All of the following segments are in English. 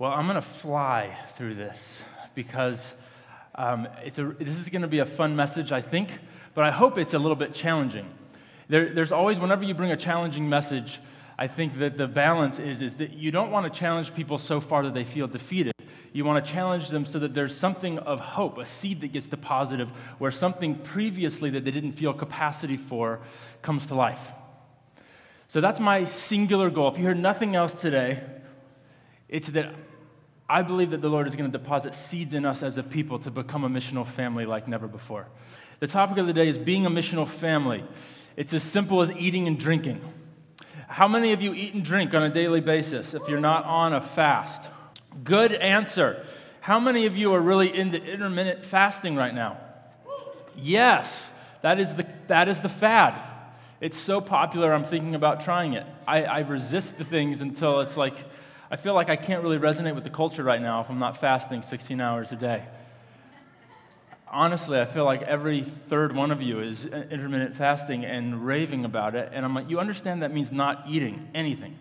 Well, I'm going to fly through this because um, it's a, this is going to be a fun message, I think, but I hope it's a little bit challenging. There, there's always, whenever you bring a challenging message, I think that the balance is, is that you don't want to challenge people so far that they feel defeated. You want to challenge them so that there's something of hope, a seed that gets deposited where something previously that they didn't feel capacity for comes to life. So that's my singular goal. If you hear nothing else today, it's that I believe that the Lord is going to deposit seeds in us as a people to become a missional family like never before. The topic of the day is being a missional family. It's as simple as eating and drinking. How many of you eat and drink on a daily basis if you're not on a fast? Good answer. How many of you are really into intermittent fasting right now? Yes, that is the, that is the fad. It's so popular, I'm thinking about trying it. I, I resist the things until it's like, I feel like I can't really resonate with the culture right now if I'm not fasting 16 hours a day. Honestly, I feel like every third one of you is intermittent fasting and raving about it. And I'm like, you understand that means not eating anything,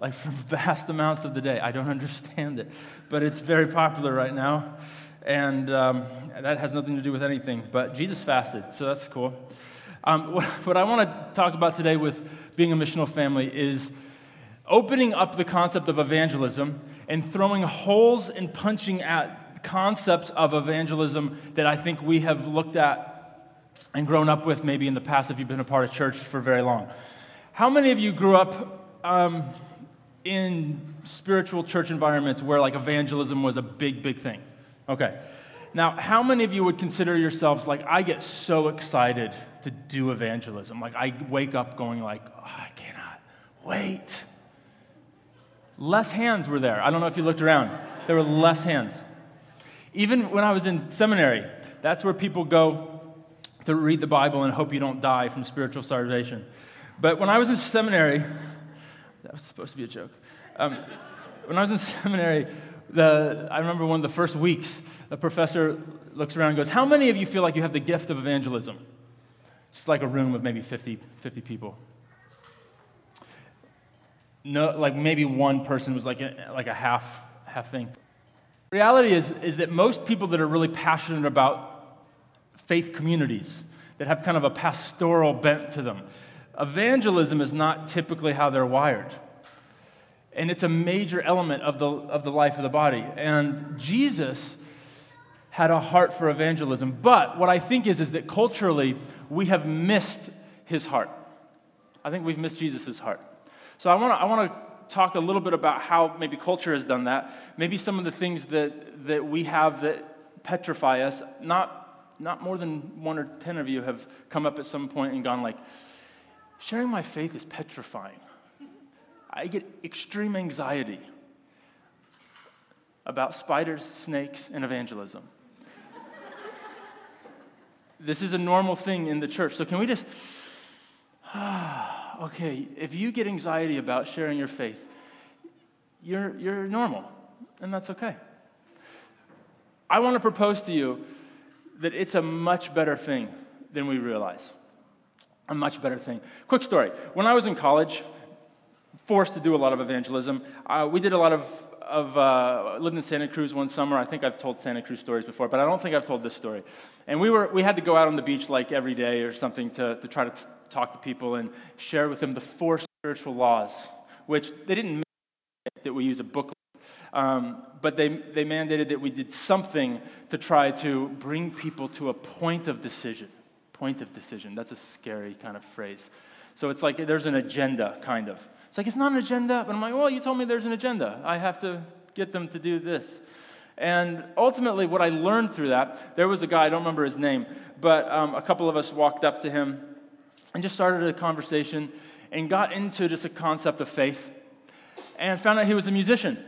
like for vast amounts of the day. I don't understand it, but it's very popular right now. And um, that has nothing to do with anything. But Jesus fasted, so that's cool. Um, what, what I want to talk about today with being a missional family is opening up the concept of evangelism and throwing holes and punching at concepts of evangelism that I think we have looked at and grown up with maybe in the past if you've been a part of church for very long. How many of you grew up um, in spiritual church environments where like evangelism was a big, big thing? Okay. Now, how many of you would consider yourselves like, I get so excited to do evangelism? Like, I wake up going like, oh, I cannot wait Less hands were there. I don't know if you looked around. There were less hands. Even when I was in seminary, that's where people go to read the Bible and hope you don't die from spiritual starvation. But when I was in seminary, that was supposed to be a joke. Um, when I was in seminary, the, I remember one of the first weeks, the professor looks around and goes, How many of you feel like you have the gift of evangelism? It's like a room of maybe 50, 50 people no, like maybe one person was like a, like a half, half thing. Reality is, is that most people that are really passionate about faith communities, that have kind of a pastoral bent to them, evangelism is not typically how they're wired. And it's a major element of the, of the life of the body. And Jesus had a heart for evangelism. But what I think is, is that culturally, we have missed his heart. I think we've missed Jesus' heart. So I want to I want to talk a little bit about how maybe culture has done that. Maybe some of the things that that we have that petrify us. Not not more than one or ten of you have come up at some point and gone like, sharing my faith is petrifying. I get extreme anxiety about spiders, snakes, and evangelism. this is a normal thing in the church. So can we just okay, if you get anxiety about sharing your faith, you're, you're normal, and that's okay. I want to propose to you that it's a much better thing than we realize. A much better thing. Quick story. When I was in college, forced to do a lot of evangelism, uh, we did a lot of, of uh, lived in Santa Cruz one summer. I think I've told Santa Cruz stories before, but I don't think I've told this story. And we, were, we had to go out on the beach like every day or something to, to try to t- talk to people and share with them the four spiritual laws, which they didn't mandate that we use a booklet, um, but they, they mandated that we did something to try to bring people to a point of decision. Point of decision. That's a scary kind of phrase. So it's like there's an agenda, kind of. It's like it's not an agenda, but I'm like, well, you told me there's an agenda. I have to get them to do this. And ultimately, what I learned through that, there was a guy, I don't remember his name, but um, a couple of us walked up to him and just started a conversation and got into just a concept of faith and found out he was a musician.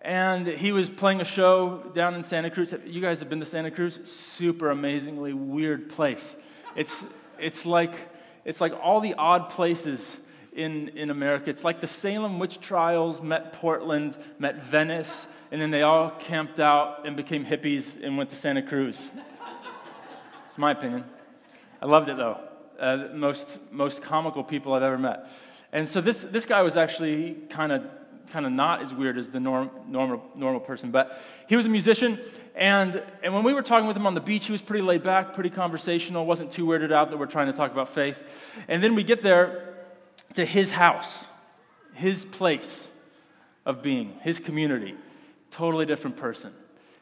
And he was playing a show down in Santa Cruz. You guys have been to Santa Cruz? Super amazingly weird place. It's, it's, like, it's like all the odd places in, in America. It's like the Salem witch trials met Portland, met Venice, and then they all camped out and became hippies and went to Santa Cruz. It's my opinion. I loved it though uh, most, most comical people I've ever met. And so this, this guy was actually kind of kind of not as weird as the norm, normal, normal person. But he was a musician, and, and when we were talking with him on the beach, he was pretty laid back, pretty conversational, wasn't too weirded out that we're trying to talk about faith. And then we get there to his house, his place of being, his community. Totally different person.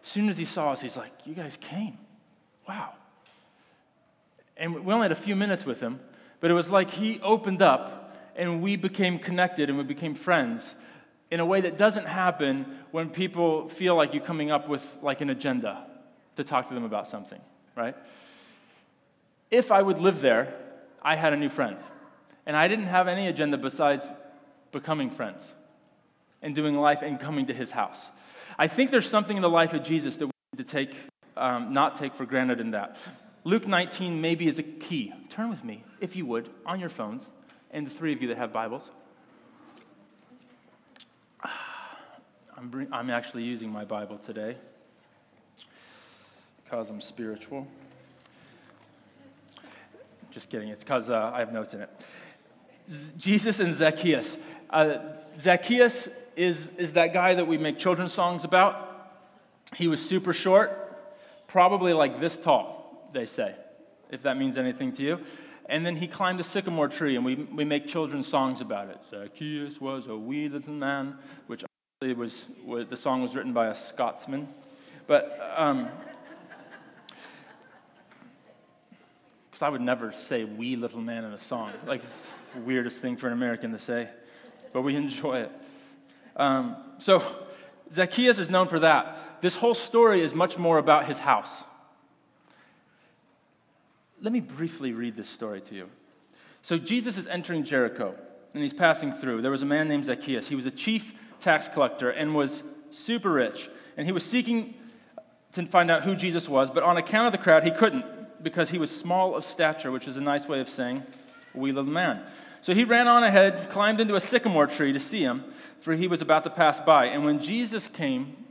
As soon as he saw us, he's like, You guys came. Wow. And we only had a few minutes with him, but it was like he opened up and we became connected and we became friends in a way that doesn't happen when people feel like you're coming up with like an agenda to talk to them about something, right? If I would live there, I had a new friend. And I didn't have any agenda besides becoming friends and doing life and coming to his house. I think there's something in the life of Jesus that we need to take, um, not take for granted in that. Luke 19 maybe is a key. Turn with me, if you would, on your phones, and the three of you that have Bibles. I'm, bring, I'm actually using my Bible today because I'm spiritual. Just kidding, it's because uh, I have notes in it. Jesus and Zacchaeus. Uh, Zacchaeus is, is that guy that we make children's songs about. He was super short, probably like this tall, they say, if that means anything to you. And then he climbed a sycamore tree, and we, we make children's songs about it. Zacchaeus was a wee little man, which it was, the song was written by a Scotsman. But, um, because I would never say wee little man in a song. Like, it's the weirdest thing for an American to say, but we enjoy it. Um, so, Zacchaeus is known for that. This whole story is much more about his house. Let me briefly read this story to you. So, Jesus is entering Jericho, and he's passing through. There was a man named Zacchaeus. He was a chief tax collector and was super rich. And he was seeking to find out who Jesus was, but on account of the crowd, he couldn't because he was small of stature, which is a nice way of saying wee little man. So he ran on ahead, climbed into a sycamore tree to see him, for he was about to pass by. And when Jesus came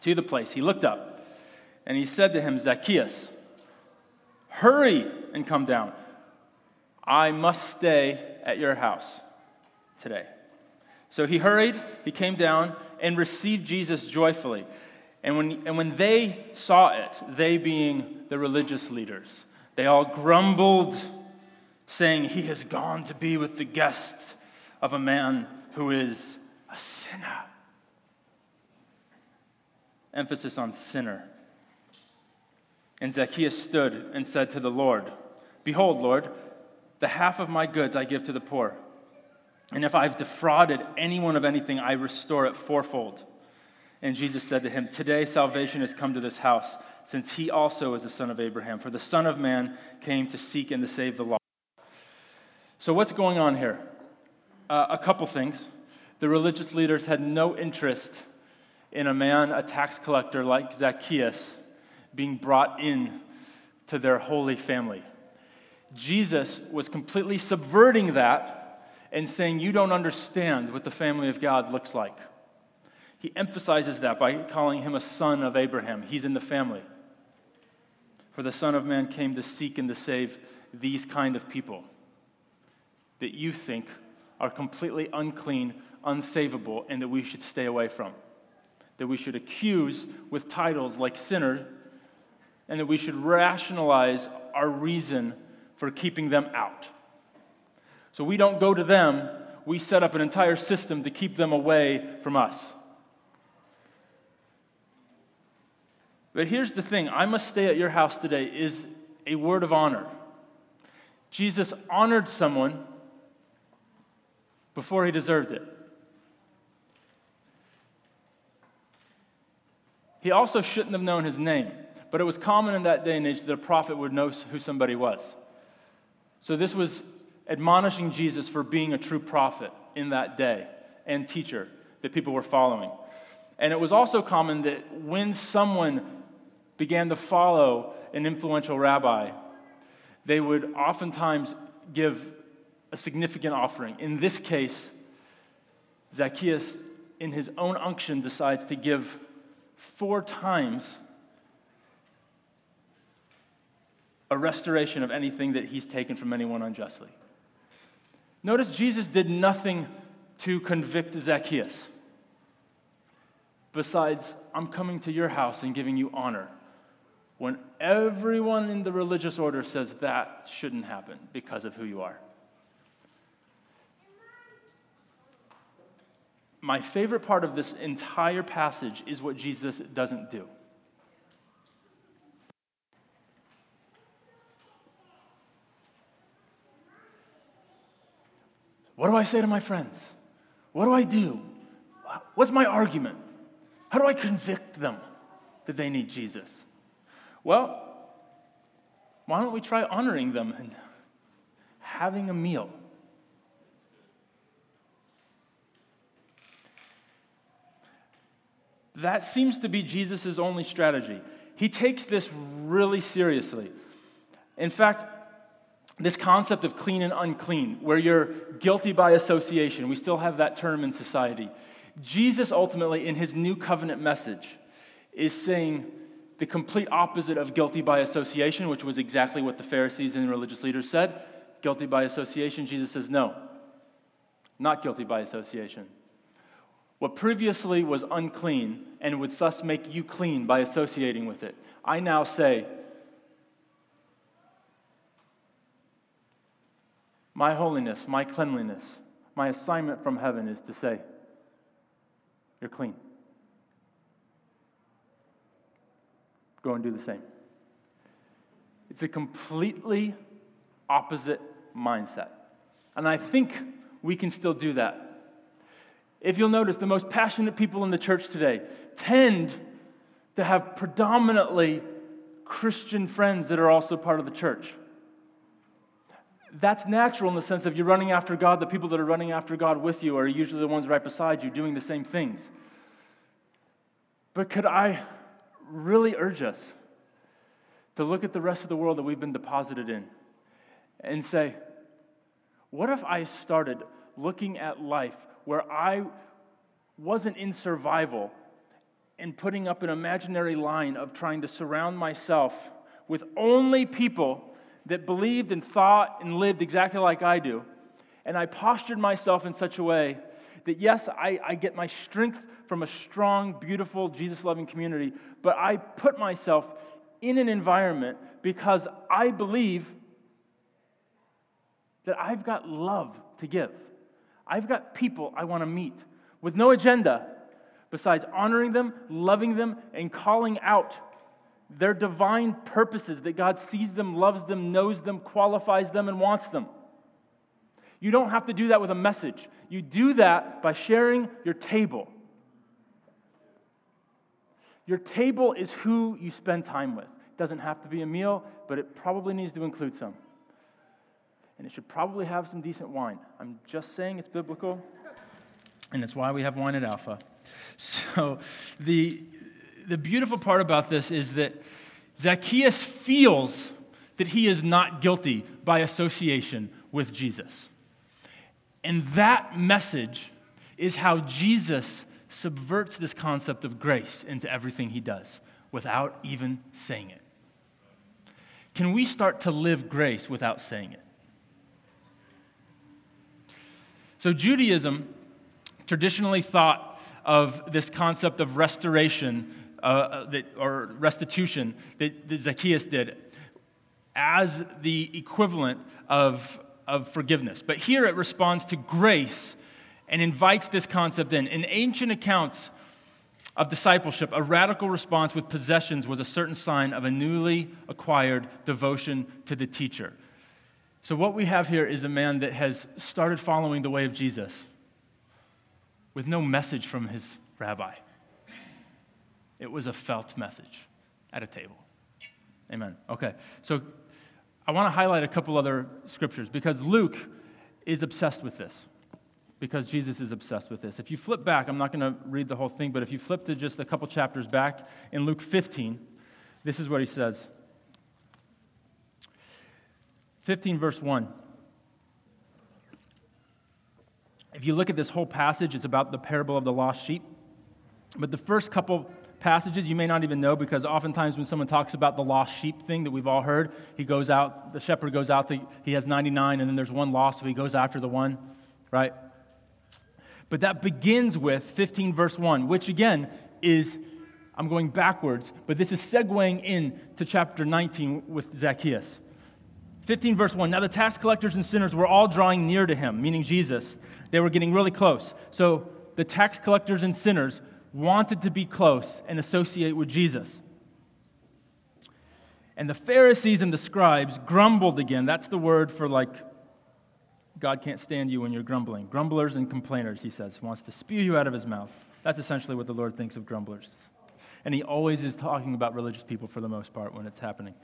to the place, he looked up and he said to him, Zacchaeus, hurry and come down. I must stay at your house today. So he hurried, he came down, and received Jesus joyfully. And when, and when they saw it, they being the religious leaders, they all grumbled, saying, He has gone to be with the guest of a man who is a sinner. Emphasis on sinner. And Zacchaeus stood and said to the Lord, Behold, Lord, the half of my goods I give to the poor. And if I've defrauded anyone of anything, I restore it fourfold. And Jesus said to him, Today salvation has come to this house, since he also is a son of Abraham. For the Son of Man came to seek and to save the lost. So, what's going on here? Uh, a couple things. The religious leaders had no interest in a man, a tax collector like Zacchaeus, being brought in to their holy family. Jesus was completely subverting that and saying, You don't understand what the family of God looks like. He emphasizes that by calling him a son of Abraham. He's in the family. For the Son of Man came to seek and to save these kind of people that you think are completely unclean, unsavable, and that we should stay away from. That we should accuse with titles like sinner, and that we should rationalize our reason for keeping them out. So we don't go to them, we set up an entire system to keep them away from us. But here's the thing I must stay at your house today is a word of honor. Jesus honored someone before he deserved it. He also shouldn't have known his name, but it was common in that day and age that a prophet would know who somebody was. So this was admonishing Jesus for being a true prophet in that day and teacher that people were following. And it was also common that when someone began to follow an influential rabbi, they would oftentimes give a significant offering. In this case, Zacchaeus, in his own unction, decides to give four times a restoration of anything that he's taken from anyone unjustly. Notice Jesus did nothing to convict Zacchaeus? Besides, I'm coming to your house and giving you honor. When everyone in the religious order says that shouldn't happen because of who you are. My favorite part of this entire passage is what Jesus doesn't do. What do I say to my friends? What do I do? What's my argument? How do I convict them that they need Jesus? Well, why don't we try honoring them and having a meal? That seems to be Jesus' only strategy. He takes this really seriously. In fact, this concept of clean and unclean, where you're guilty by association, we still have that term in society. Jesus ultimately, in his new covenant message, is saying the complete opposite of guilty by association, which was exactly what the Pharisees and religious leaders said. Guilty by association, Jesus says, no, not guilty by association. What previously was unclean and would thus make you clean by associating with it, I now say My holiness, my cleanliness, my assignment from heaven is to say, You're clean. Go and do the same. It's a completely opposite mindset. And I think we can still do that. If you'll notice, the most passionate people in the church today tend to have predominantly Christian friends that are also part of the church that's natural in the sense of you're running after God. The people that are running after God with you are usually the ones right beside you doing the same things. But could I really urge us to look at the rest of the world that we've been deposited in and say, what if I started looking at life where I wasn't in survival and putting up an imaginary line of trying to surround myself with only people that believed and thought and lived exactly like I do. And I postured myself in such a way that, yes, I, I get my strength from a strong, beautiful, Jesus loving community, but I put myself in an environment because I believe that I've got love to give. I've got people I want to meet with no agenda besides honoring them, loving them, and calling out their divine purposes that God sees them, loves them, knows them, qualifies them, and wants them. You don't have to do that with a message. You do that by sharing your table. Your table is who you spend time with. It doesn't have to be a meal, but it probably needs to include some. And it should probably have some decent wine. I'm just saying it's biblical, and it's why we have wine at Alpha. So, the, the beautiful part about this is that Zacchaeus feels that he is not guilty by association with Jesus. And that message is how Jesus subverts this concept of grace into everything he does without even saying it. Can we start to live grace without saying it? So, Judaism traditionally thought of this concept of restoration uh, uh, that, or restitution that, that Zacchaeus did as the equivalent of, of forgiveness. But here it responds to grace and invites this concept in. In ancient accounts of discipleship, a radical response with possessions was a certain sign of a newly acquired devotion to the teacher. So, what we have here is a man that has started following the way of Jesus with no message from his rabbi. It was a felt message at a table. Amen. Okay. So I want to highlight a couple other scriptures because Luke is obsessed with this. Because Jesus is obsessed with this. If you flip back, I'm not going to read the whole thing, but if you flip to just a couple chapters back in Luke 15, this is what he says 15, verse 1. If you look at this whole passage, it's about the parable of the lost sheep. But the first couple passages you may not even know because oftentimes when someone talks about the lost sheep thing that we've all heard, he goes out, the shepherd goes out, to, he has 99, and then there's one lost, so he goes after the one, right? But that begins with 15, verse 1, which again is, I'm going backwards, but this is segueing in to chapter 19 with Zacchaeus. 15, verse 1. Now the tax collectors and sinners were all drawing near to him, meaning Jesus. They were getting really close. So the tax collectors and sinners wanted to be close and associate with Jesus. And the Pharisees and the scribes grumbled again. That's the word for like, God can't stand you when you're grumbling. Grumblers and complainers, he says, wants to spew you out of his mouth. That's essentially what the Lord thinks of grumblers. And he always is talking about religious people for the most part when it's happening.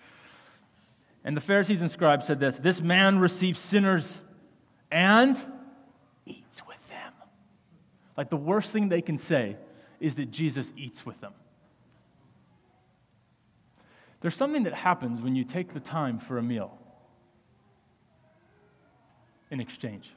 And the Pharisees and scribes said this This man receives sinners and eats with them. Like the worst thing they can say is that Jesus eats with them. There's something that happens when you take the time for a meal in exchange.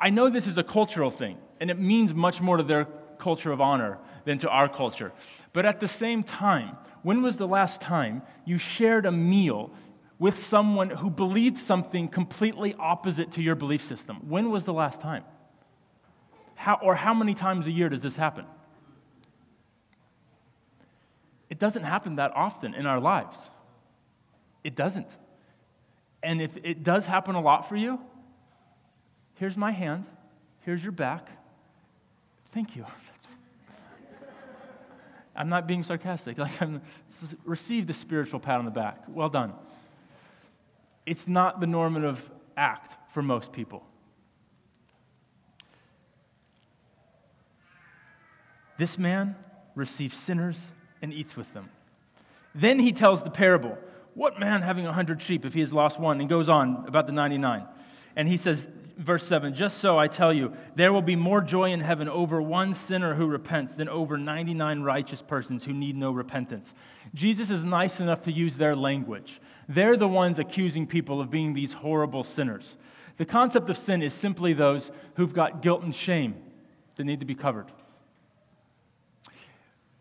I know this is a cultural thing, and it means much more to their culture of honor than to our culture. But at the same time, when was the last time you shared a meal with someone who believed something completely opposite to your belief system? When was the last time? How, or how many times a year does this happen? It doesn't happen that often in our lives. It doesn't. And if it does happen a lot for you, here's my hand, here's your back. Thank you. I'm not being sarcastic. Like I'm receive the spiritual pat on the back. Well done. It's not the normative act for most people. This man receives sinners and eats with them. Then he tells the parable. What man having a hundred sheep if he has lost one? And goes on about the 99. And he says, verse 7 Just so I tell you, there will be more joy in heaven over one sinner who repents than over 99 righteous persons who need no repentance. Jesus is nice enough to use their language. They're the ones accusing people of being these horrible sinners. The concept of sin is simply those who've got guilt and shame that need to be covered.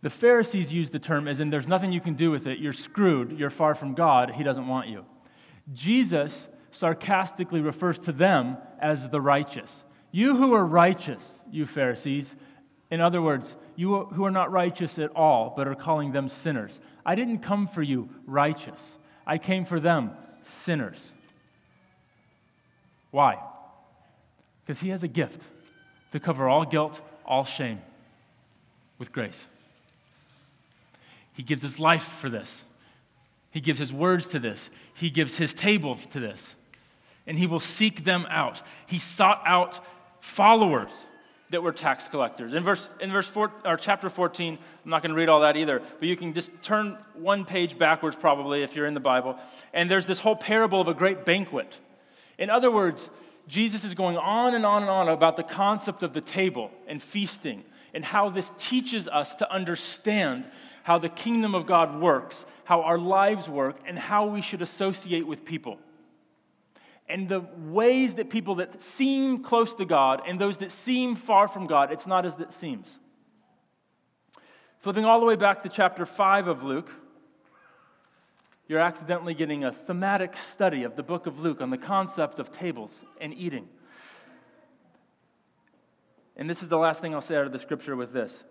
The Pharisees use the term as in there's nothing you can do with it. You're screwed. You're far from God. He doesn't want you. Jesus sarcastically refers to them as the righteous. You who are righteous, you Pharisees, in other words, you who are not righteous at all, but are calling them sinners. I didn't come for you righteous, I came for them sinners. Why? Because he has a gift to cover all guilt, all shame with grace. He gives his life for this. He gives his words to this. He gives his table to this and he will seek them out. He sought out followers that were tax collectors. In verse, in verse four, or chapter 14, I'm not going to read all that either, but you can just turn one page backwards probably if you're in the Bible. And there's this whole parable of a great banquet. In other words, Jesus is going on and on and on about the concept of the table and feasting and how this teaches us to understand how the kingdom of God works, how our lives work, and how we should associate with people and the ways that people that seem close to God and those that seem far from God, it's not as it seems. Flipping all the way back to chapter 5 of Luke, you're accidentally getting a thematic study of the book of Luke on the concept of tables and eating. And this is the last thing I'll say out of the scripture with this.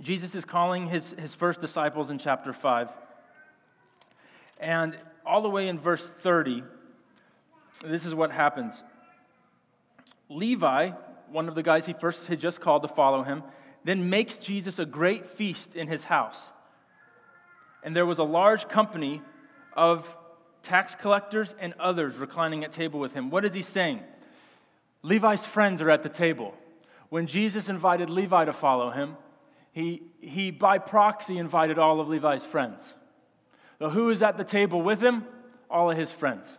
Jesus is calling his, his first disciples in chapter 5 and all the way in verse 30, this is what happens. Levi, one of the guys he first had just called to follow him, then makes Jesus a great feast in his house. And there was a large company of tax collectors and others reclining at table with him. What is he saying? Levi's friends are at the table. When Jesus invited Levi to follow him, he, he by proxy invited all of Levi's friends. So, who is at the table with him? All of his friends.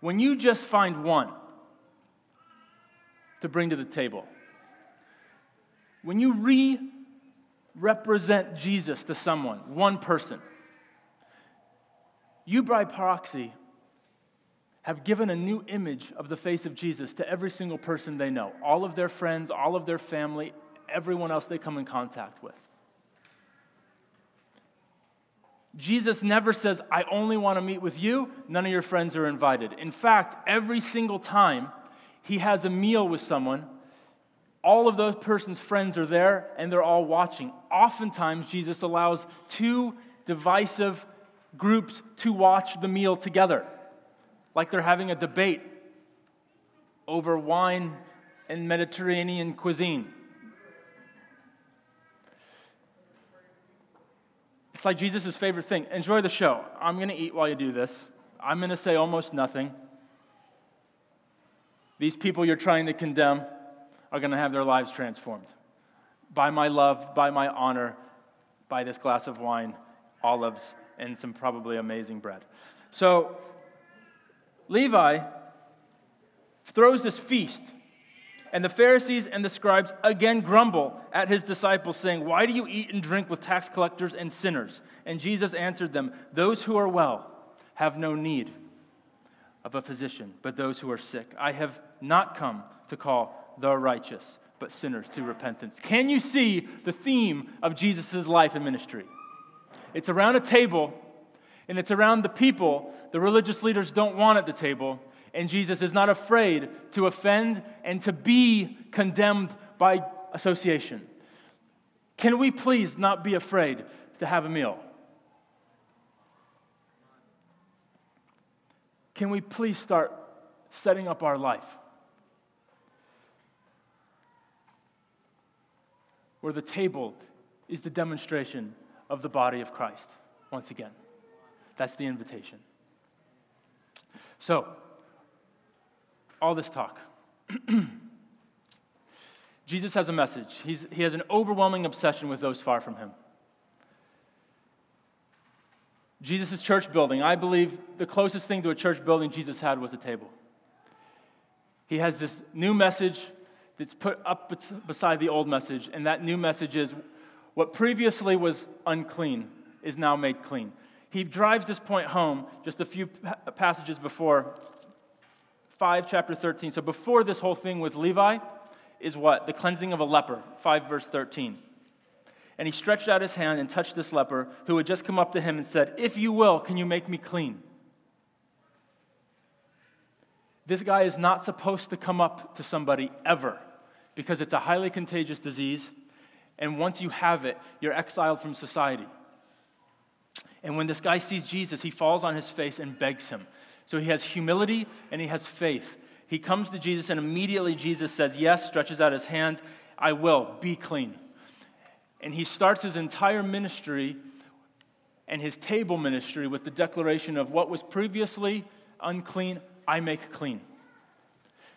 When you just find one to bring to the table, when you re represent Jesus to someone, one person, you by proxy have given a new image of the face of Jesus to every single person they know, all of their friends, all of their family, everyone else they come in contact with. Jesus never says, I only want to meet with you, none of your friends are invited. In fact, every single time he has a meal with someone, all of those person's friends are there and they're all watching. Oftentimes, Jesus allows two divisive groups to watch the meal together, like they're having a debate over wine and Mediterranean cuisine. It's like Jesus' favorite thing. Enjoy the show. I'm going to eat while you do this. I'm going to say almost nothing. These people you're trying to condemn are going to have their lives transformed by my love, by my honor, by this glass of wine, olives, and some probably amazing bread. So, Levi throws this feast and the Pharisees and the scribes again grumble at his disciples, saying, Why do you eat and drink with tax collectors and sinners? And Jesus answered them, Those who are well have no need of a physician, but those who are sick. I have not come to call the righteous, but sinners to repentance. Can you see the theme of Jesus' life and ministry? It's around a table, and it's around the people the religious leaders don't want at the table, and Jesus is not afraid to offend and to be condemned by association. Can we please not be afraid to have a meal? Can we please start setting up our life where the table is the demonstration of the body of Christ once again? That's the invitation. So, all this talk. Jesus has a message. He's, he has an overwhelming obsession with those far from him. Jesus' church building, I believe the closest thing to a church building Jesus had was a table. He has this new message that's put up beside the old message, and that new message is what previously was unclean is now made clean. He drives this point home just a few passages before 5, chapter 13. So before this whole thing with Levi is what? The cleansing of a leper, 5, verse 13. And he stretched out his hand and touched this leper who had just come up to him and said, If you will, can you make me clean? This guy is not supposed to come up to somebody ever because it's a highly contagious disease. And once you have it, you're exiled from society. And when this guy sees Jesus, he falls on his face and begs him. So he has humility and he has faith. He comes to Jesus, and immediately Jesus says, Yes, stretches out his hand, I will, be clean. And he starts his entire ministry and his table ministry with the declaration of what was previously unclean, I make clean.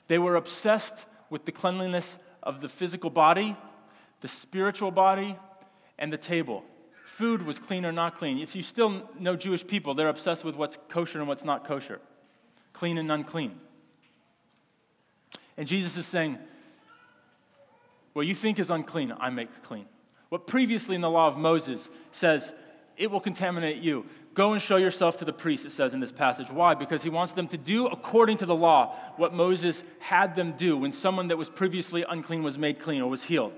They were obsessed with the cleanliness of the physical body, the spiritual body, and the table. Food was clean or not clean. If you still know Jewish people, they're obsessed with what's kosher and what's not kosher, clean and unclean. And Jesus is saying, What you think is unclean, I make clean. What previously in the law of Moses says, it will contaminate you. Go and show yourself to the priest, it says in this passage. Why? Because he wants them to do according to the law what Moses had them do when someone that was previously unclean was made clean or was healed.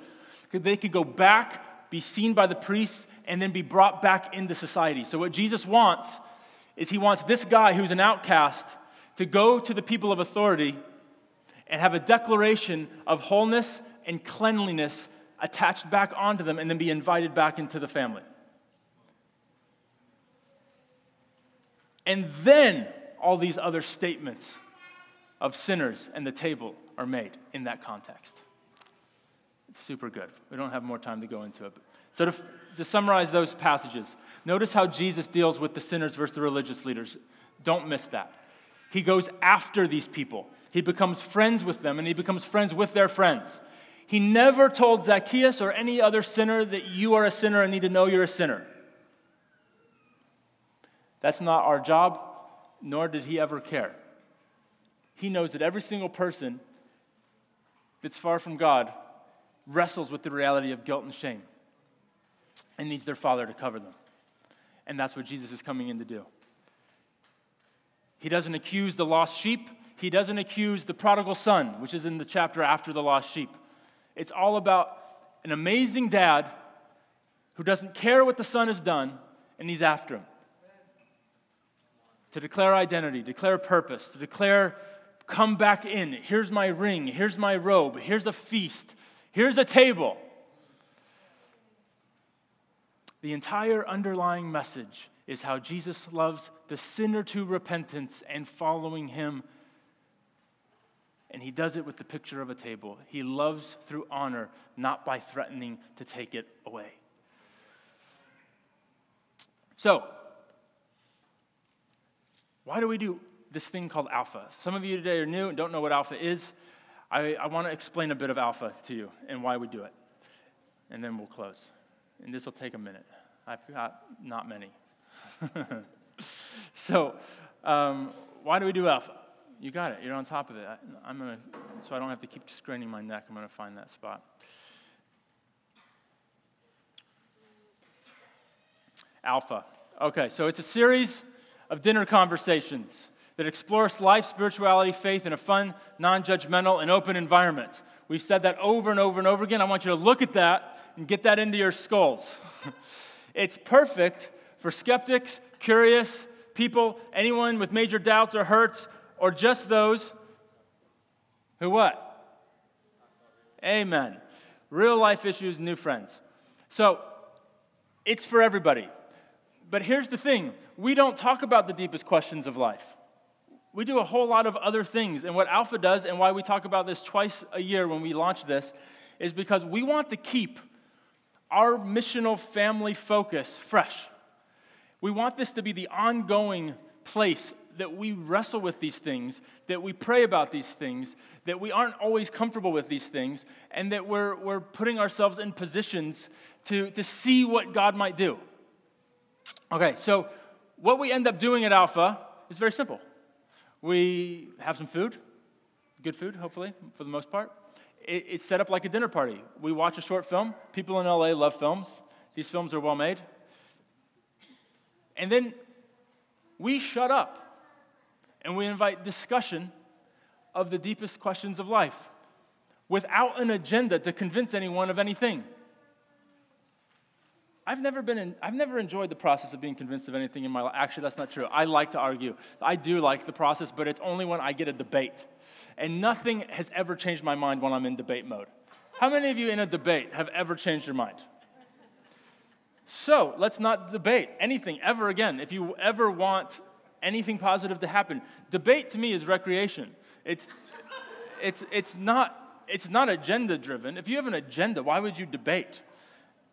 They could go back, be seen by the priests, and then be brought back into society. So, what Jesus wants is he wants this guy who's an outcast to go to the people of authority and have a declaration of wholeness and cleanliness attached back onto them and then be invited back into the family. And then all these other statements of sinners and the table are made in that context. It's super good. We don't have more time to go into it. So, to, to summarize those passages, notice how Jesus deals with the sinners versus the religious leaders. Don't miss that. He goes after these people, he becomes friends with them, and he becomes friends with their friends. He never told Zacchaeus or any other sinner that you are a sinner and need to know you're a sinner. That's not our job, nor did he ever care. He knows that every single person that's far from God wrestles with the reality of guilt and shame and needs their father to cover them. And that's what Jesus is coming in to do. He doesn't accuse the lost sheep, he doesn't accuse the prodigal son, which is in the chapter after the lost sheep. It's all about an amazing dad who doesn't care what the son has done and he's after him. to declare identity, declare purpose, to declare, come back in. Here's my ring. Here's my robe. Here's a feast. Here's a table. The entire underlying message is how Jesus loves the sinner to repentance and following him. And he does it with the picture of a table. He loves through honor, not by threatening to take it away. So, why do we do this thing called alpha? Some of you today are new and don't know what alpha is. I, I want to explain a bit of alpha to you and why we do it. And then we'll close. And this will take a minute. I've got not many. so, um, why do we do alpha? You got it. You're on top of it. I, am gonna, so I don't have to keep straining my neck. I'm gonna find that spot. Alpha. Okay, so it's a series of dinner conversations that explores life, spirituality, faith in a fun, non judgmental, and open environment. We've said that over and over and over again. I want you to look at that and get that into your skulls. it's perfect for skeptics, curious people, anyone with major doubts or hurts, or just those who what? Amen. Real life issues, new friends. So, it's for everybody. But here's the thing we don't talk about the deepest questions of life. We do a whole lot of other things. And what Alpha does, and why we talk about this twice a year when we launch this, is because we want to keep our missional family focus fresh. We want this to be the ongoing place that we wrestle with these things, that we pray about these things, that we aren't always comfortable with these things, and that we're, we're putting ourselves in positions to, to see what God might do. Okay, so what we end up doing at Alpha is very simple. We have some food, good food, hopefully, for the most part. It, it's set up like a dinner party. We watch a short film. People in LA love films, these films are well made. And then we shut up and we invite discussion of the deepest questions of life without an agenda to convince anyone of anything. I've never been in, I've never enjoyed the process of being convinced of anything in my life. Actually, that's not true. I like to argue. I do like the process, but it's only when I get a debate. And nothing has ever changed my mind when I'm in debate mode. How many of you in a debate have ever changed your mind? So let's not debate anything ever again. If you ever want anything positive to happen, debate to me is recreation. It's, it's, it's, not, it's not agenda driven. If you have an agenda, why would you debate?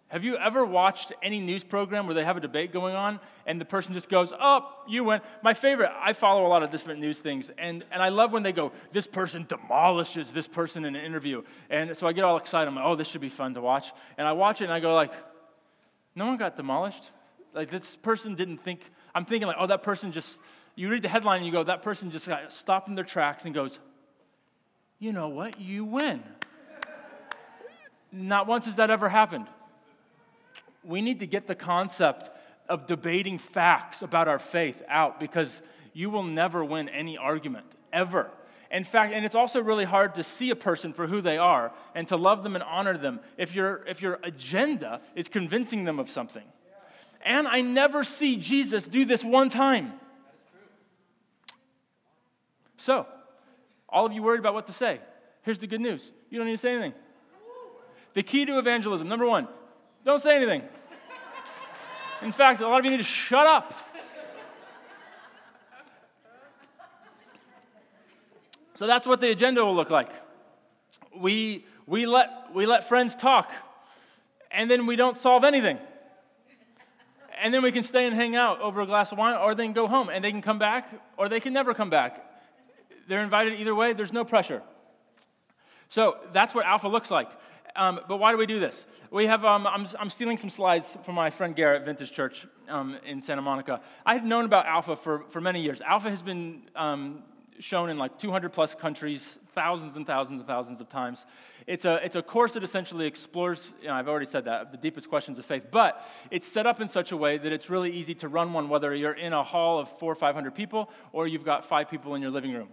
Have you ever watched any news program where they have a debate going on and the person just goes, Oh, you win? My favorite, I follow a lot of different news things, and, and I love when they go, This person demolishes this person in an interview. And so I get all excited. I'm like, Oh, this should be fun to watch. And I watch it and I go, like, No one got demolished. Like, this person didn't think, I'm thinking, like, Oh, that person just, you read the headline and you go, That person just got stopped in their tracks and goes, You know what? You win. Not once has that ever happened we need to get the concept of debating facts about our faith out because you will never win any argument, ever. In fact, and it's also really hard to see a person for who they are and to love them and honor them if, your if your agenda is convincing them of something. And I never see Jesus do this one time. So, all of you worried about what to say, here's the good news you don't need to say anything. The key to evangelism number one, don't say anything. In fact, a lot of you need to shut up. So that's what the agenda will look like. We, we, let, we let friends talk, and then we don't solve anything. And then we can stay and hang out over a glass of wine, or they can go home and they can come back, or they can never come back. They're invited either way, there's no pressure. So that's what Alpha looks like. Um, but why do we do this? We have, um, I'm, I'm, stealing some slides from my friend Garrett, Vintage Church um, in Santa Monica. I had known about Alpha for, for many years. Alpha has been um, shown in like 200 plus countries, thousands and thousands and thousands of times. It's a, it's a course that essentially explores, you know, I've already said that, the deepest questions of faith, but it's set up in such a way that it's really easy to run one whether you're in a hall of four or 500 people or you've got five people in your living room.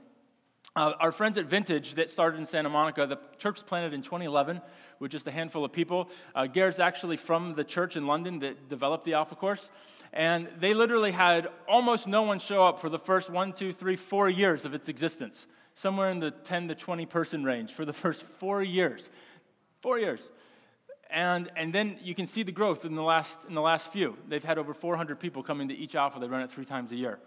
Uh, our friends at Vintage that started in Santa Monica, the church planted in 2011 with just a handful of people. Uh, Gare's actually from the church in London that developed the Alpha Course. And they literally had almost no one show up for the first one, two, three, four years of its existence, somewhere in the 10 to 20 person range for the first four years. Four years. And, and then you can see the growth in the, last, in the last few. They've had over 400 people come to each Alpha. They run it three times a year.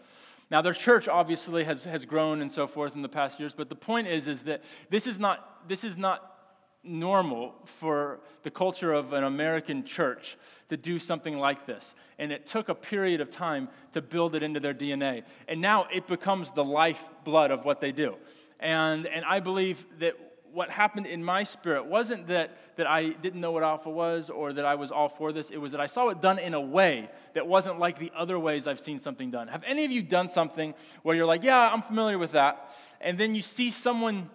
Now, their church obviously has, has grown and so forth in the past years, but the point is, is that this is not, this is not normal for the culture of an American church to do something like this. And it took a period of time to build it into their DNA. And now it becomes the lifeblood of what they do. And, and I believe that what happened in my spirit wasn't that, that I didn't know what alpha was or that I was all for this. It was that I saw it done in a way that wasn't like the other ways I've seen something done. Have any of you done something where you're like, yeah, I'm familiar with that, and then you see someone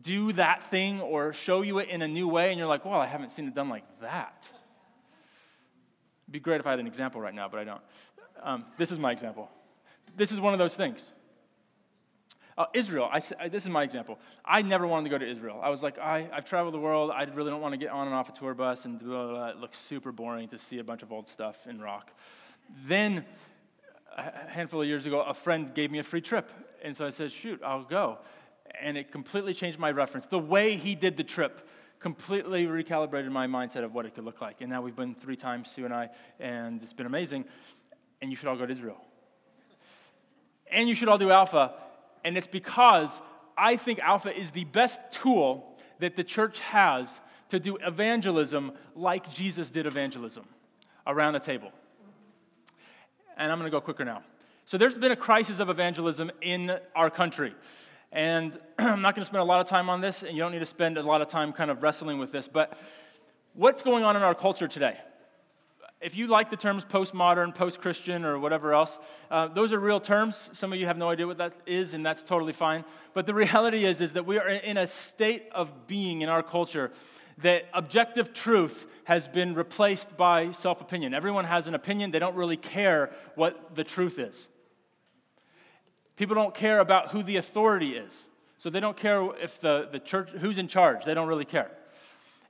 do that thing or show you it in a new way, and you're like, well, I haven't seen it done like that? It'd be great if I had an example right now, but I don't. Um, this is my example. This is one of those things. Uh, Israel, I, I, this is my example. I never wanted to go to Israel. I was like, I, have traveled the world. I really don't want to get on and off a tour bus, and blah, blah, blah. it looks super boring to see a bunch of old stuff in rock. Then, a handful of years ago, a friend gave me a free trip. And so I said, shoot, I'll go. And it completely changed my reference. The way he did the trip completely recalibrated my mindset of what it could look like. And now we've been three times, Sue and I, and it's been amazing. And you should all go to Israel. And you should all do Alpha and it's because I think Alpha is the best tool that the church has to do evangelism like Jesus did evangelism around a table. And I'm going to go quicker now. So there's been a crisis of evangelism in our country. And I'm not going to spend a lot of time on this, and you don't need to spend a lot of time kind of wrestling with this. But what's going on in our culture today? If you like the terms postmodern, post Christian, or whatever else, uh, those are real terms. Some of you have no idea what that is, and that's totally fine. But the reality is, is that we are in a state of being in our culture that objective truth has been replaced by self opinion. Everyone has an opinion, they don't really care what the truth is. People don't care about who the authority is. So they don't care if the, the church, who's in charge, they don't really care.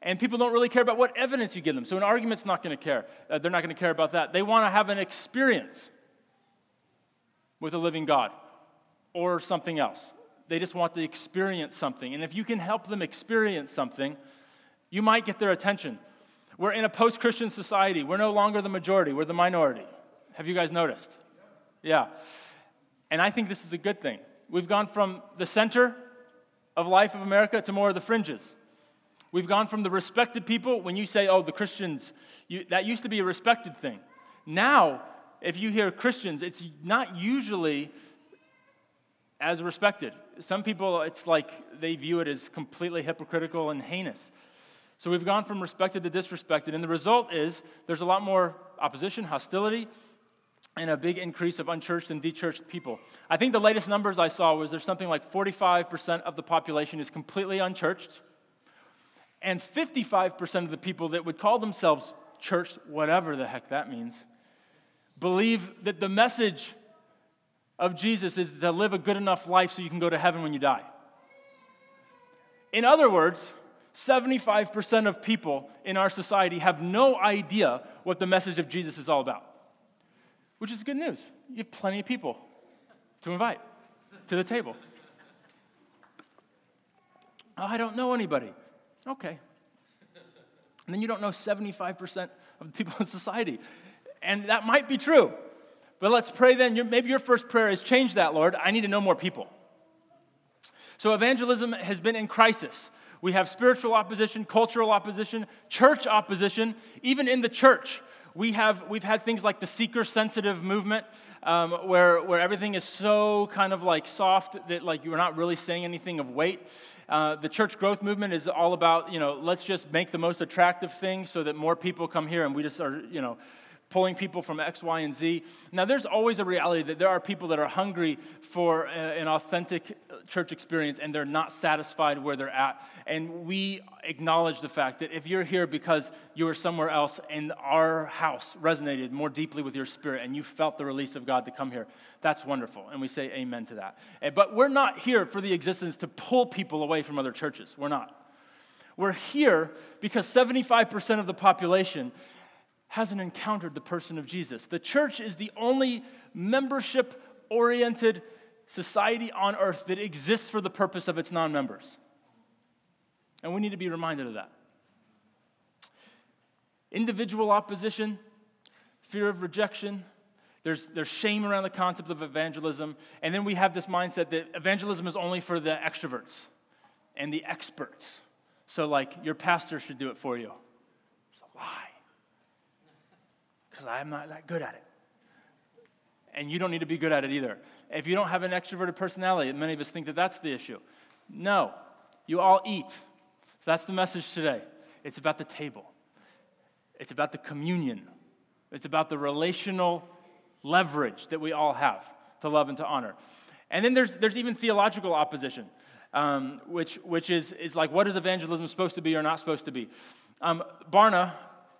And people don't really care about what evidence you give them. So an argument's not going to care. Uh, they're not going to care about that. They want to have an experience with a living God or something else. They just want to experience something. And if you can help them experience something, you might get their attention. We're in a post Christian society. We're no longer the majority, we're the minority. Have you guys noticed? Yeah. And I think this is a good thing. We've gone from the center of life of America to more of the fringes. We've gone from the respected people, when you say, oh, the Christians, you, that used to be a respected thing. Now, if you hear Christians, it's not usually as respected. Some people, it's like they view it as completely hypocritical and heinous. So we've gone from respected to disrespected, and the result is there's a lot more opposition, hostility, and a big increase of unchurched and dechurched people. I think the latest numbers I saw was there's something like 45% of the population is completely unchurched, and 55% of the people that would call themselves church, whatever the heck that means, believe that the message of Jesus is to live a good enough life so you can go to heaven when you die. In other words, 75% of people in our society have no idea what the message of Jesus is all about, which is good news. You have plenty of people to invite to the table. I don't know anybody. Okay. And then you don't know 75% of the people in society. And that might be true. But let's pray then. Maybe your first prayer is change that, Lord. I need to know more people. So evangelism has been in crisis. We have spiritual opposition, cultural opposition, church opposition, even in the church. We have, we've had things like the seeker sensitive movement, um, where, where everything is so kind of like soft that like you're not really saying anything of weight. Uh, the church growth movement is all about, you know, let's just make the most attractive thing so that more people come here and we just are, you know, pulling people from X, Y, and Z. Now, there's always a reality that there are people that are hungry for an authentic church experience and they're not satisfied where they're at. And we acknowledge the fact that if you're here because you were somewhere else and our house resonated more deeply with your spirit and you felt the release of God to come here, that's wonderful. And we say amen to that. Eh, but we're not here for the existence to pull people away from other churches. We're not. We're here because 75% of the population hasn't encountered the person of Jesus. The church is the only membership oriented society on earth that exists for the purpose of its non members. And we need to be reminded of that. Individual opposition, fear of rejection, there's, there's shame around the concept of evangelism. And then we have this mindset that evangelism is only for the extroverts and the experts. So, like, your pastor should do it for you. It's a lie because I'm not that good at it. And you don't need to be good at it either. If you don't have an extroverted personality, many of us think that that's the issue. No, you all eat. So that's the message today. It's about the table, it's about the communion, it's about the relational leverage that we all have to love and to honor. And then there's, there's even theological opposition, um, which, which is, is like, what is evangelism supposed to be or not supposed to be? Um, Barna,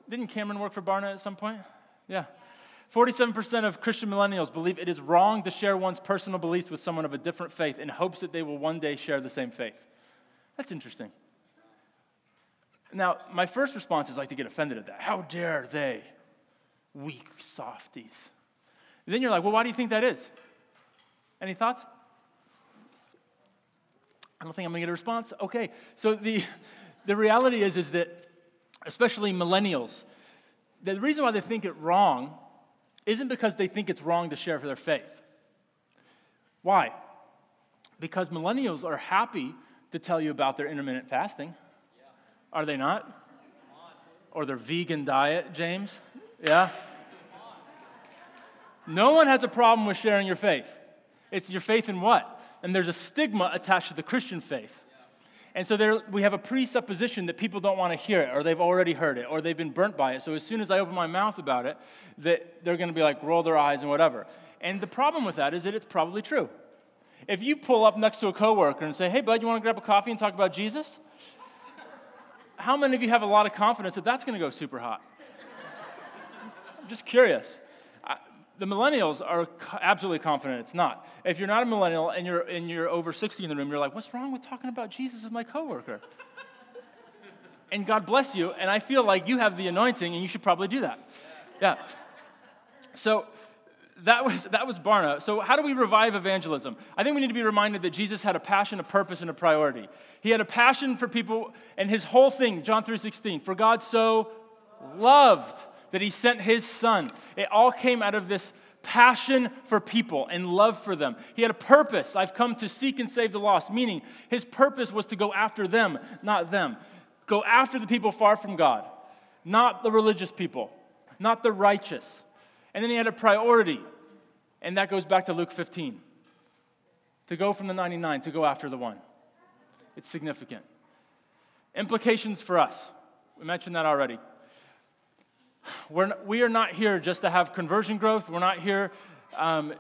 didn't Cameron work for Barna at some point? Yeah. 47% of Christian millennials believe it is wrong to share one's personal beliefs with someone of a different faith in hopes that they will one day share the same faith. That's interesting. Now, my first response is like to get offended at that. How dare they? Weak softies. And then you're like, well, why do you think that is? Any thoughts? I don't think I'm to get a response. Okay, so the, the reality is, is that especially millennials, the reason why they think it wrong isn't because they think it's wrong to share for their faith. Why? Because millennials are happy to tell you about their intermittent fasting. Are they not? Or their vegan diet, James? Yeah? No one has a problem with sharing your faith. It's your faith in what? And there's a stigma attached to the Christian faith. And so there, we have a presupposition that people don't want to hear it, or they've already heard it, or they've been burnt by it. So as soon as I open my mouth about it, that they're going to be like, roll their eyes and whatever. And the problem with that is that it's probably true. If you pull up next to a coworker and say, hey, bud, you want to grab a coffee and talk about Jesus? How many of you have a lot of confidence that that's going to go super hot? I'm just curious the millennials are absolutely confident it's not. If you're not a millennial and you're, and you're over 60 in the room, you're like, what's wrong with talking about Jesus with my coworker? and God bless you, and I feel like you have the anointing and you should probably do that. Yeah. So that was, that was Barna. So, how do we revive evangelism? I think we need to be reminded that Jesus had a passion, a purpose, and a priority. He had a passion for people, and his whole thing, John 3:16, for God so loved that he sent his son. It all came out of this passion for people and love for them. He had a purpose. I've come to seek and save the lost, meaning his purpose was to go after them, not them. Go after the people far from God, not the religious people, not the righteous. And then he had a priority, and that goes back to Luke 15 to go from the 99 to go after the one. It's significant. Implications for us. We mentioned that already. We're, we are not here just to have conversion growth. We're not here um,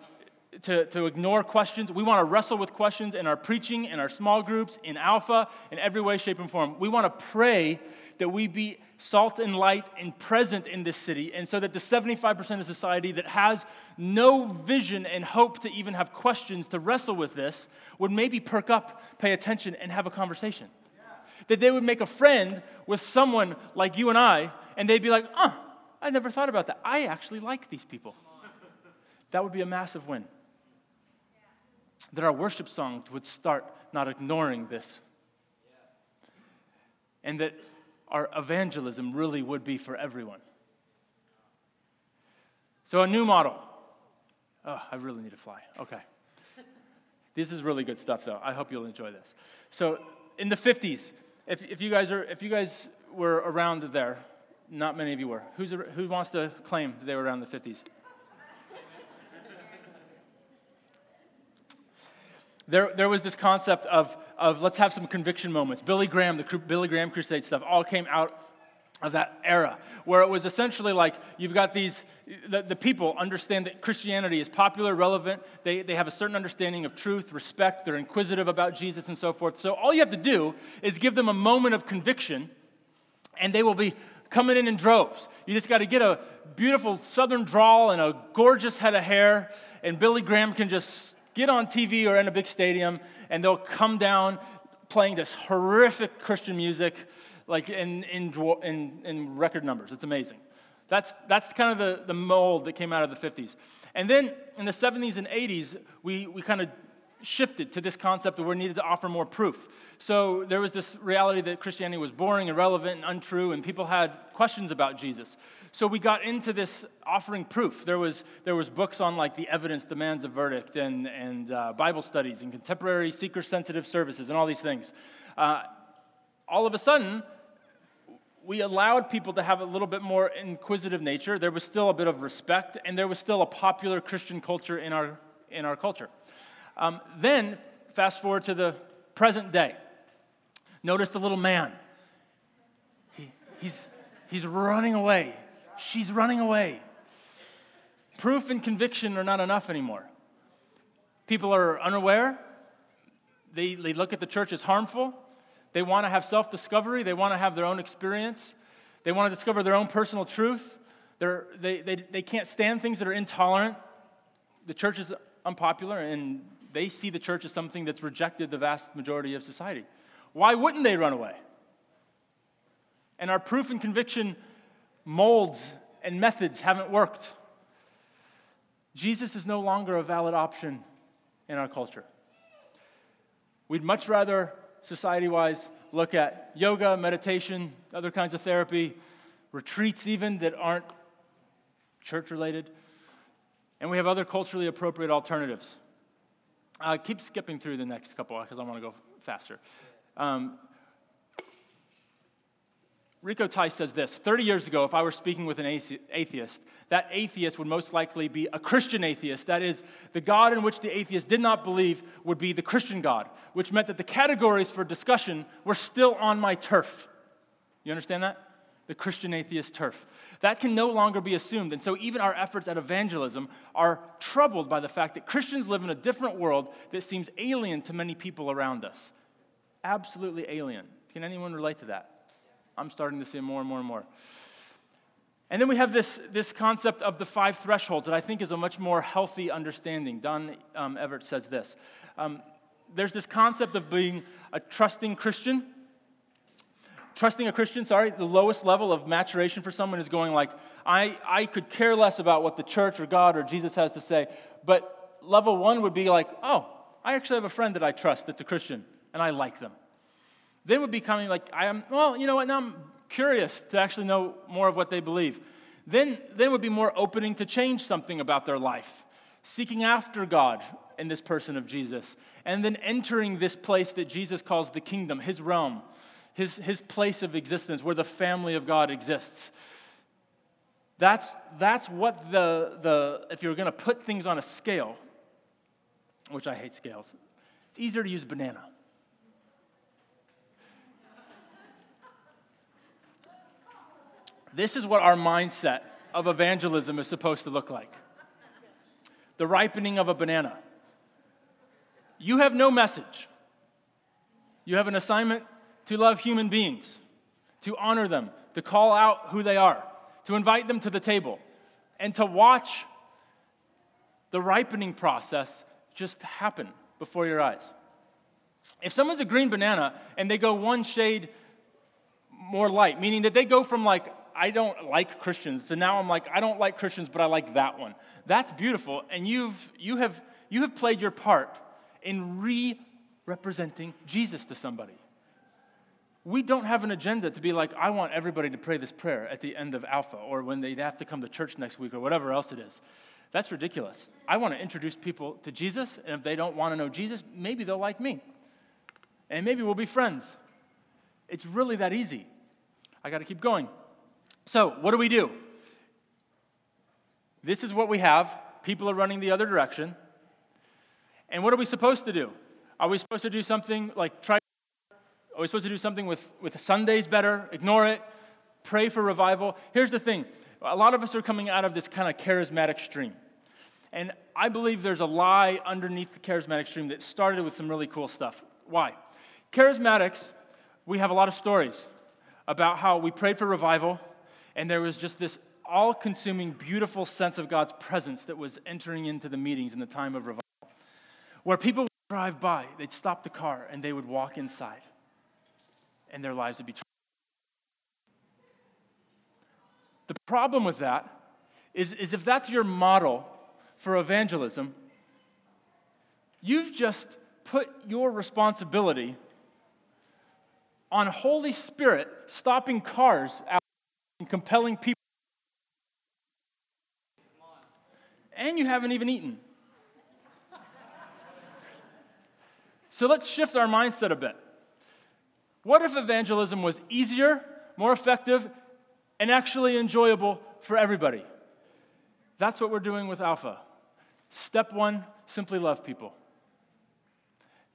to, to ignore questions. We want to wrestle with questions in our preaching, in our small groups, in Alpha, in every way, shape, and form. We want to pray that we be salt and light and present in this city, and so that the 75% of society that has no vision and hope to even have questions to wrestle with this would maybe perk up, pay attention, and have a conversation. Yeah. That they would make a friend with someone like you and I, and they'd be like, uh, I never thought about that. I actually like these people. That would be a massive win. That our worship song would start not ignoring this. And that our evangelism really would be for everyone. So, a new model. Oh, I really need to fly. Okay. This is really good stuff, though. I hope you'll enjoy this. So, in the 50s, if, if, you, guys are, if you guys were around there, not many of you were. Who's, who wants to claim that they were around the 50s? There, there was this concept of, of let's have some conviction moments. Billy Graham, the Billy Graham Crusade stuff, all came out of that era, where it was essentially like you've got these, the, the, people understand that Christianity is popular, relevant, they, they have a certain understanding of truth, respect, they're inquisitive about Jesus and so forth. So all you have to do is give them a moment of conviction, and they will be coming in in droves. You just got to get a beautiful southern drawl and a gorgeous head of hair, and Billy Graham can just get on TV or in a big stadium, and they'll come down playing this horrific Christian music like in, in, in, in record numbers. It's amazing. That's, that's kind of the, the mold that came out of the 50s. And then in the 70s and 80s, we, we kind of shifted to this concept that we needed to offer more proof. So there was this reality that Christianity was boring, irrelevant, and untrue, and people had questions about Jesus. So we got into this offering proof. There was, there was books on like the evidence demands a verdict, and, and uh, Bible studies, and contemporary seeker-sensitive services, and all these things. Uh, all of a sudden, we allowed people to have a little bit more inquisitive nature. There was still a bit of respect, and there was still a popular Christian culture in our, in our culture. Um, then, fast forward to the present day. Notice the little man. He, he's, he's running away. She's running away. Proof and conviction are not enough anymore. People are unaware. They, they look at the church as harmful. They want to have self discovery, they want to have their own experience, they want to discover their own personal truth. They're, they, they, they can't stand things that are intolerant. The church is unpopular, and they see the church as something that's rejected the vast majority of society. Why wouldn't they run away? And our proof and conviction molds and methods haven't worked. Jesus is no longer a valid option in our culture. We'd much rather society wise, look at yoga, meditation, other kinds of therapy, retreats, even that aren't church related. And we have other culturally appropriate alternatives. Uh, keep skipping through the next couple because I want to go faster. Um, Rico Tice says this 30 years ago, if I were speaking with an atheist, that atheist would most likely be a Christian atheist. That is, the God in which the atheist did not believe would be the Christian God, which meant that the categories for discussion were still on my turf. You understand that? The Christian atheist turf. That can no longer be assumed. And so, even our efforts at evangelism are troubled by the fact that Christians live in a different world that seems alien to many people around us. Absolutely alien. Can anyone relate to that? I'm starting to see more and more and more. And then we have this, this concept of the five thresholds that I think is a much more healthy understanding. Don um, Everts says this. Um, there's this concept of being a trusting Christian. Trusting a Christian, sorry, the lowest level of maturation for someone is going like, I, I could care less about what the church or God or Jesus has to say. But level one would be like, oh, I actually have a friend that I trust that's a Christian, and I like them. Then would be coming like, I am, well, you know what, now I'm curious to actually know more of what they believe. Then, then would be more opening to change something about their life, seeking after God in this person of Jesus, and then entering this place that Jesus calls the kingdom, his realm, his, his place of existence where the family of God exists. That's, that's what the, the, if you're going to put things on a scale, which I hate scales, it's easier to use banana. This is what our mindset of evangelism is supposed to look like the ripening of a banana. You have no message. You have an assignment to love human beings, to honor them, to call out who they are, to invite them to the table, and to watch the ripening process just happen before your eyes. If someone's a green banana and they go one shade more light, meaning that they go from like I don't like Christians. So now I'm like, I don't like Christians, but I like that one. That's beautiful. And you've, you, have, you have played your part in re representing Jesus to somebody. We don't have an agenda to be like, I want everybody to pray this prayer at the end of Alpha or when they have to come to church next week or whatever else it is. That's ridiculous. I want to introduce people to Jesus, and if they don't want to know Jesus, maybe they'll like me. And maybe we'll be friends. It's really that easy. I got to keep going. So, what do we do? This is what we have. People are running the other direction. And what are we supposed to do? Are we supposed to do something like try? Are we supposed to do something with, with Sundays better? Ignore it? pray for revival. Here's the thing a lot of us are coming out of this kind of charismatic stream. And I believe there's a lie underneath the charismatic stream that started with some really cool stuff. Why? Charismatics, we have a lot of stories about how we prayed for revival, and there was just this all consuming, beautiful sense of God's presence that was entering into the meetings in the time of revival. Where people would drive by, they'd stop the car, and they would walk inside, and their lives would be changed. The problem with that is, is if that's your model for evangelism, you've just put your responsibility on Holy Spirit stopping cars out and compelling people. And you haven't even eaten. so let's shift our mindset a bit. What if evangelism was easier, more effective, and actually enjoyable for everybody? That's what we're doing with Alpha. Step one simply love people.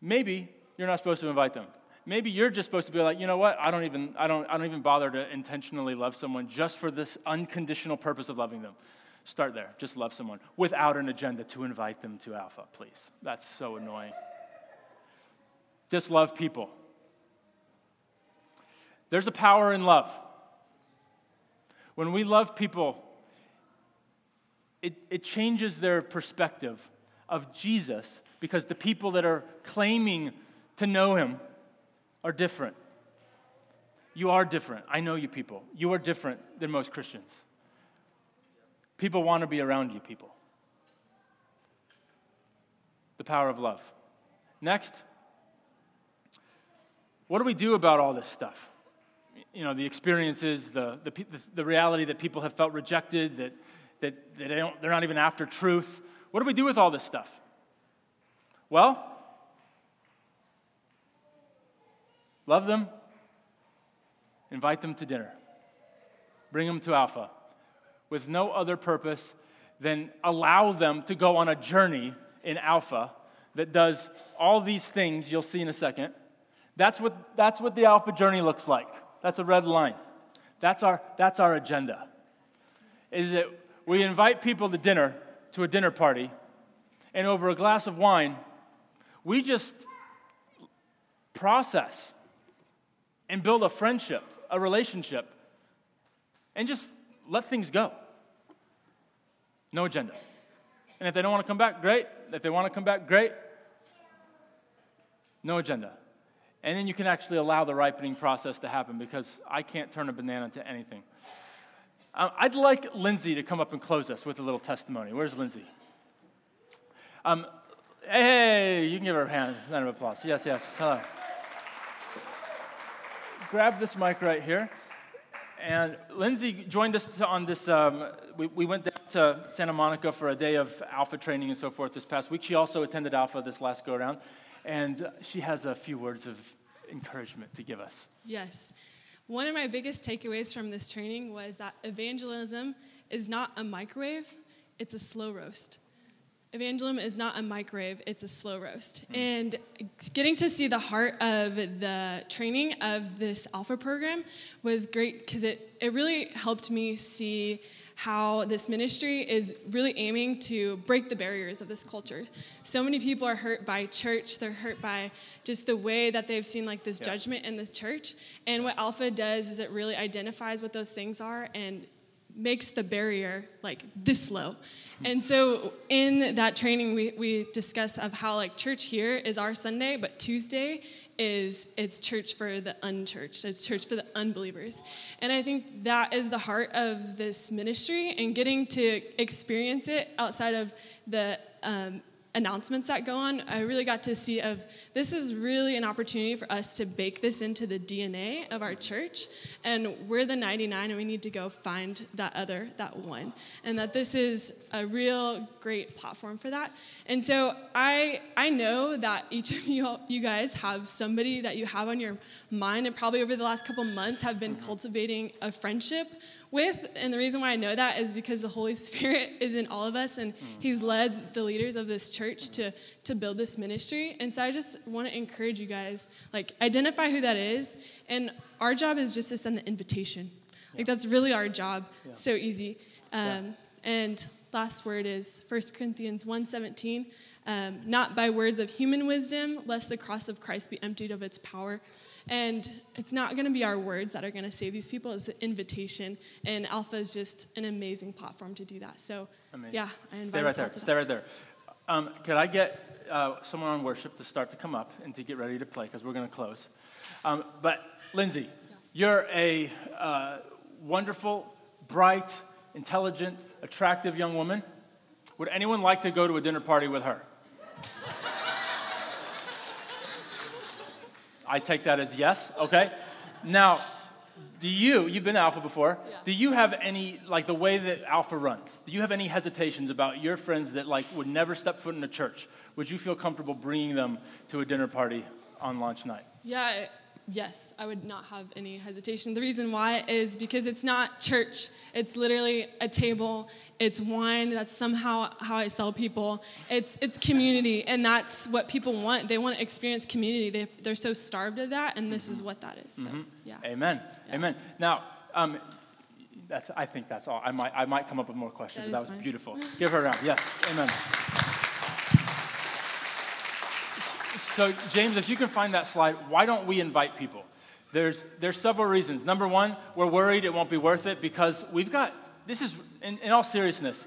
Maybe you're not supposed to invite them. Maybe you're just supposed to be like, you know what? I don't even, I don't, I don't even bother to intentionally love someone just for this unconditional purpose of loving them. Start there. Just love someone without an agenda to invite them to Alpha, please. That's so annoying. Just love people. There's a power in love. When we love people, it, it changes their perspective of Jesus because the people that are claiming to know him are different. You are different. I know you people. You are different than most Christians. People want to be around you, people. The power of love. Next, what do we do about all this stuff? You know, the experiences, the, the, the reality that people have felt rejected, that, that, that they don't, they're not even after truth. What do we do with all this stuff? Well, love them, invite them to dinner, bring them to Alpha with no other purpose than allow them to go on a journey in Alpha that does all these things you'll see in a second. That's what, that's what the Alpha journey looks like. That's a red line. That's our, that's our agenda. Is that we invite people to dinner, to a dinner party, and over a glass of wine, we just process and build a friendship, a relationship, and just let things go. No agenda. And if they don't want to come back, great. If they want to come back, great. No agenda. And then you can actually allow the ripening process to happen because I can't turn a banana into anything. Um, I'd like Lindsay to come up and close us with a little testimony. Where's Lindsay? Um, hey, you can give her a hand, round of applause. Yes, yes. Hello. Grab this mic right here. And Lindsay joined us on this. Um, we, we went down to Santa Monica for a day of Alpha training and so forth this past week. She also attended Alpha this last go around. And she has a few words of encouragement to give us. Yes. One of my biggest takeaways from this training was that evangelism is not a microwave, it's a slow roast. Evangelism is not a microwave, it's a slow roast. Mm. And getting to see the heart of the training of this Alpha program was great because it, it really helped me see how this ministry is really aiming to break the barriers of this culture. So many people are hurt by church, they're hurt by just the way that they've seen like this yeah. judgment in the church. And what Alpha does is it really identifies what those things are and makes the barrier like this low and so in that training, we, we discuss of how like church here is our Sunday, but Tuesday is it's church for the unchurched. It's church for the unbelievers. And I think that is the heart of this ministry and getting to experience it outside of the um, announcements that go on, I really got to see of this is really an opportunity for us to bake this into the DNA of our church. And we're the 99 and we need to go find that other, that one. And that this is a real great platform for that. And so I I know that each of you you guys have somebody that you have on your mind and probably over the last couple months have been cultivating a friendship with. And the reason why I know that is because the Holy Spirit is in all of us and hmm. He's led the leaders of this church to, to build this ministry. And so I just want to encourage you guys like, identify who that is. And our job is just to send the invitation. Like that's really our job. So easy. Um, And last word is 1 Corinthians 1:17. Um, not by words of human wisdom, lest the cross of Christ be emptied of its power. And it's not going to be our words that are going to save these people. It's the invitation, and Alpha is just an amazing platform to do that. So, Amazing. yeah, I invite Stay right us all there. to Stay right there. Um, could I get uh, someone on worship to start to come up and to get ready to play because we're going to close. Um, but Lindsay, you're a uh, wonderful, bright, intelligent, attractive young woman. Would anyone like to go to a dinner party with her? I take that as yes. Okay. Now, do you, you've been to Alpha before, Yeah. do you have any, like the way that Alpha runs, do you have any hesitations about your friends that like would never step foot in a church? Would you feel comfortable bringing them to a dinner party on launch night? Yeah, yes, I would not have any hesitation. The reason why is because it's not church. It's literally a table. It's wine. That's somehow how I sell people. It's it's community, and that's what people want. They want to experience community. They they're so starved of that, and this is mm-hmm. what that is. So mm-hmm. yeah. Amen. Amen. Now, um, that's, I think that's all. I might, I might come up with more questions. That but that was fine. beautiful. Give her a round. Yes. Amen. So, James, if you can find that slide, why don't we invite people? There's, there's several reasons. Number one, we're worried it won't be worth it because we've got, this is, in, in all seriousness,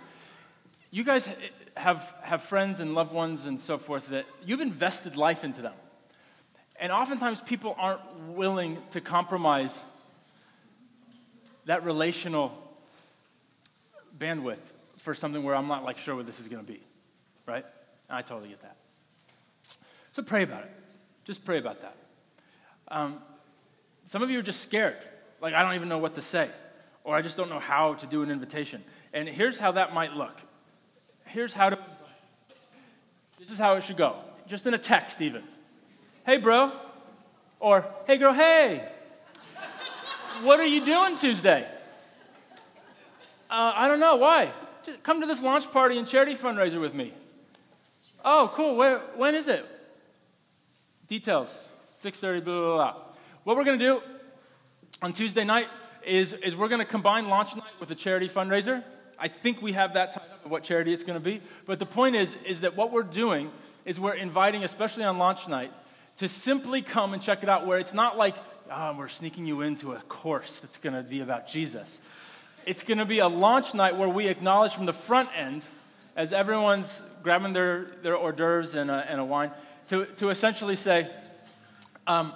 you guys have, have friends and loved ones and so forth that you've invested life into them. And oftentimes people aren't willing to compromise that relational bandwidth for something where I'm not like sure what this is going to be, right? I totally get that. So pray about it. Just pray about that. Um, some of you are just scared. Like, I don't even know what to say, or I just don't know how to do an invitation. And here's how that might look. Here's how to. This is how it should go. Just in a text, even. Hey, bro. Or, hey, girl, hey. What are you doing Tuesday? Uh, I don't know. Why? Just come to this launch party and charity fundraiser with me. Oh, cool. Where, when is it? Details. 6.30, blah, blah, blah. What we're going to do on Tuesday night is, is we're going to combine launch night with a charity fundraiser. I think we have that tied up of what charity it's going to be. But the point is, is that what we're doing is we're inviting, especially on launch night, to simply come and check it out where it's not like, ah, we're sneaking you into a course that's going to be about Jesus. It's going to be a launch night where we acknowledge from the front end, as everyone's grabbing their, their hors d'oeuvres and a, and a wine, to, to essentially say, um,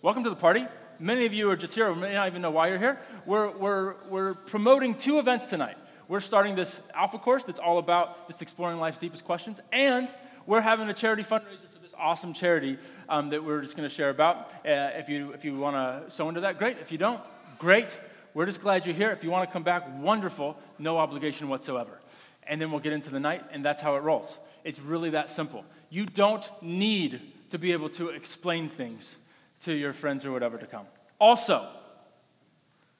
welcome to the party. Many of you are just here, or may not even know why you're here. We're, we're, we're promoting two events tonight. We're starting this Alpha course that's all about this exploring life's deepest questions, and we're having a charity fundraiser for this awesome charity um, that we're just going to share about. Uh, if you, if you want to sew into that, great. If you don't, great. We're just glad you're here. If you want to come back, wonderful. No obligation whatsoever. And then we'll get into the night, and that's how it rolls. It's really that simple. You don't need to be able to explain things to your friends or whatever to come. Also,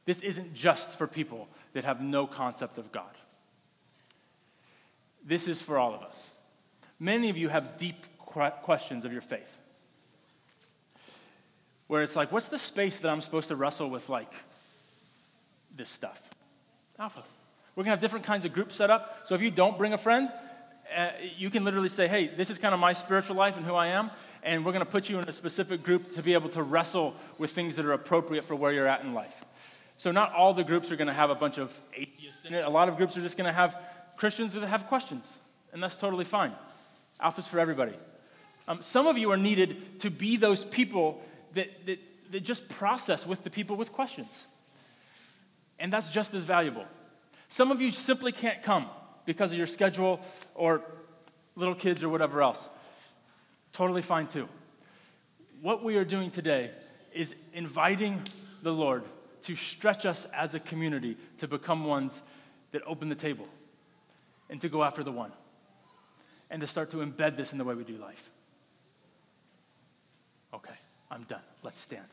this isn't just for people that have no concept of God. This is for all of us. Many of you have deep questions of your faith. Where it's like, what's the space that I'm supposed to wrestle with, like, this stuff? Alpha. We're gonna have different kinds of groups set up. So if you don't bring a friend, uh, you can literally say, hey, this is kind of my spiritual life and who I am, and we're gonna put you in a specific group to be able to wrestle with things that are appropriate for where you're at in life. So not all the groups are gonna have a bunch of atheists in it. A lot of groups are just gonna have Christians that have questions, and that's totally fine. Alpha's for everybody. Um, some of you are needed to be those people that, that, that just process with the people with questions. And that's just as valuable. Some of you simply can't come because of your schedule or little kids or whatever else. Totally fine too. What we are doing today is inviting the Lord to stretch us as a community to become ones that open the table and to go after the one and to start to embed this in the way we do life. Okay, I'm done. Let's stand.